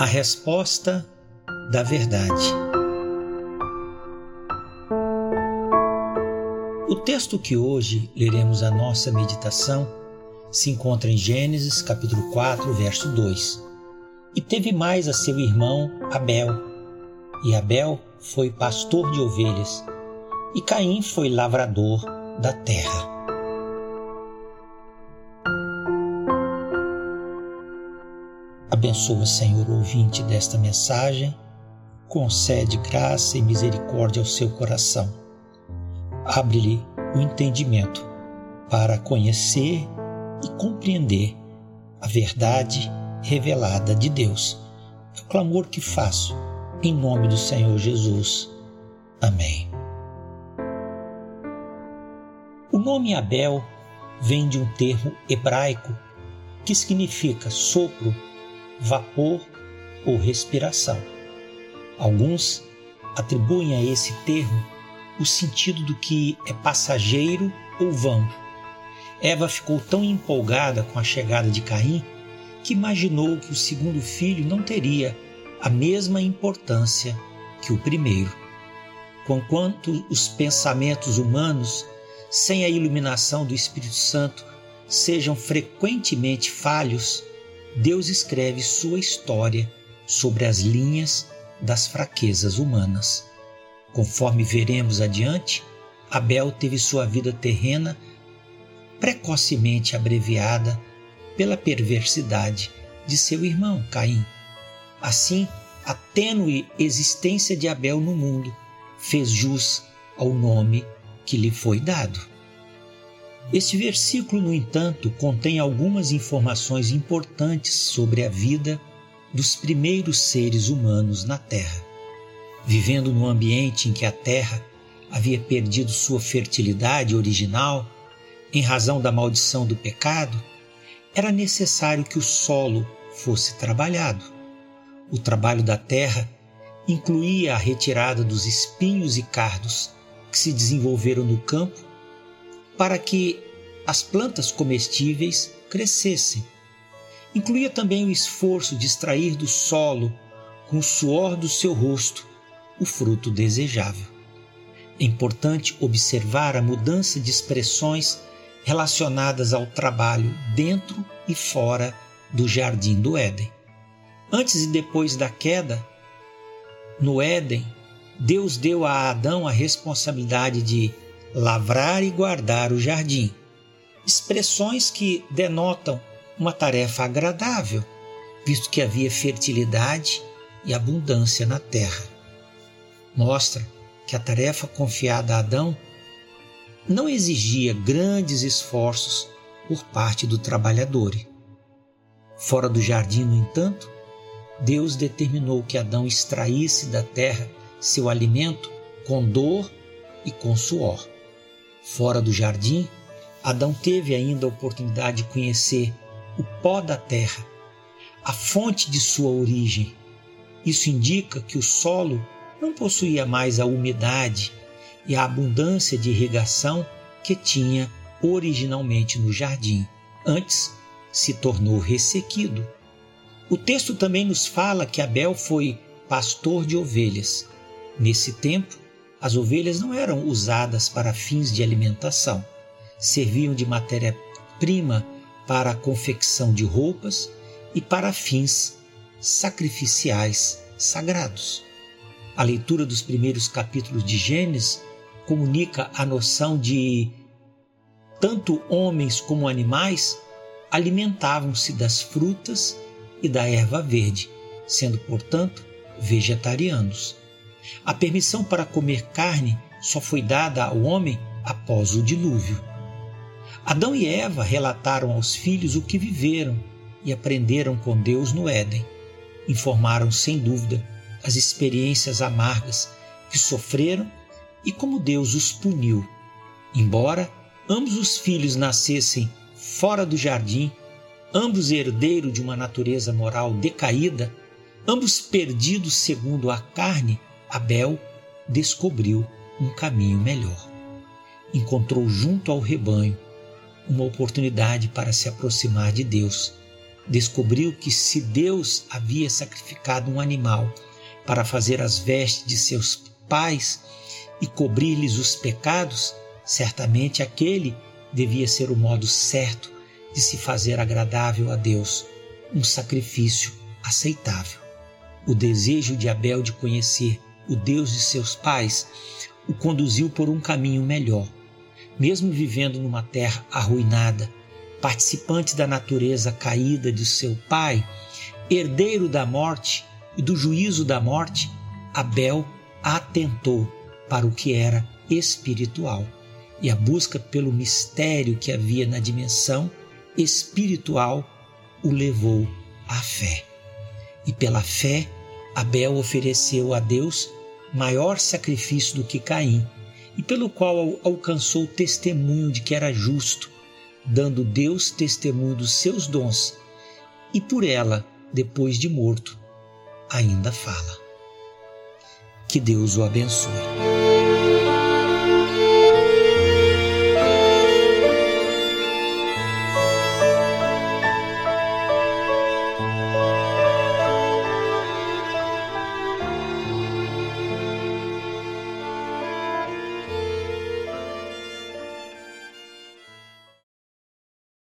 A resposta da verdade. O texto que hoje leremos a nossa meditação se encontra em Gênesis capítulo 4, verso 2. E teve mais a seu irmão Abel, e Abel foi pastor de ovelhas, e Caim foi lavrador da terra. Abençoa, Senhor, o ouvinte desta mensagem, concede graça e misericórdia ao seu coração. Abre-lhe o entendimento para conhecer e compreender a verdade revelada de Deus. É o clamor que faço em nome do Senhor Jesus. Amém. O nome Abel vem de um termo hebraico que significa sopro vapor ou respiração. Alguns atribuem a esse termo o sentido do que é passageiro ou vão. Eva ficou tão empolgada com a chegada de Caim que imaginou que o segundo filho não teria a mesma importância que o primeiro. Conquanto os pensamentos humanos, sem a iluminação do Espírito Santo, sejam frequentemente falhos, Deus escreve sua história sobre as linhas das fraquezas humanas. Conforme veremos adiante, Abel teve sua vida terrena precocemente abreviada pela perversidade de seu irmão Caim. Assim, a tênue existência de Abel no mundo fez jus ao nome que lhe foi dado. Este versículo, no entanto, contém algumas informações importantes sobre a vida dos primeiros seres humanos na Terra. Vivendo num ambiente em que a Terra havia perdido sua fertilidade original em razão da maldição do pecado, era necessário que o solo fosse trabalhado. O trabalho da terra incluía a retirada dos espinhos e cardos que se desenvolveram no campo para que as plantas comestíveis crescessem. Incluía também o esforço de extrair do solo, com o suor do seu rosto, o fruto desejável. É importante observar a mudança de expressões relacionadas ao trabalho dentro e fora do jardim do Éden. Antes e depois da queda, no Éden, Deus deu a Adão a responsabilidade de lavrar e guardar o jardim, expressões que denotam uma tarefa agradável, visto que havia fertilidade e abundância na terra. Mostra que a tarefa confiada a Adão não exigia grandes esforços por parte do trabalhador. Fora do jardim, no entanto, Deus determinou que Adão extraísse da terra seu alimento com dor e com suor. Fora do jardim, Adão teve ainda a oportunidade de conhecer o pó da terra, a fonte de sua origem. Isso indica que o solo não possuía mais a umidade e a abundância de irrigação que tinha originalmente no jardim. Antes, se tornou ressequido. O texto também nos fala que Abel foi pastor de ovelhas. Nesse tempo, as ovelhas não eram usadas para fins de alimentação, serviam de matéria-prima para a confecção de roupas e para fins sacrificiais sagrados. A leitura dos primeiros capítulos de Gênesis comunica a noção de tanto homens como animais alimentavam-se das frutas e da erva verde, sendo, portanto, vegetarianos. A permissão para comer carne só foi dada ao homem após o dilúvio. Adão e Eva relataram aos filhos o que viveram e aprenderam com Deus no Éden. Informaram sem dúvida as experiências amargas que sofreram e como Deus os puniu. Embora ambos os filhos nascessem fora do jardim, ambos herdeiros de uma natureza moral decaída, ambos perdidos segundo a carne, Abel descobriu um caminho melhor. Encontrou junto ao rebanho uma oportunidade para se aproximar de Deus, descobriu que se Deus havia sacrificado um animal para fazer as vestes de seus pais e cobrir-lhes os pecados, certamente aquele devia ser o modo certo de se fazer agradável a Deus, um sacrifício aceitável. O desejo de Abel de conhecer o Deus de seus pais o conduziu por um caminho melhor. Mesmo vivendo numa terra arruinada, participante da natureza caída de seu pai, herdeiro da morte e do juízo da morte, Abel atentou para o que era espiritual. E a busca pelo mistério que havia na dimensão espiritual o levou à fé. E pela fé, Abel ofereceu a Deus maior sacrifício do que Caim, e pelo qual alcançou o testemunho de que era justo, dando Deus testemunho dos seus dons, e por ela, depois de morto, ainda fala. Que Deus o abençoe.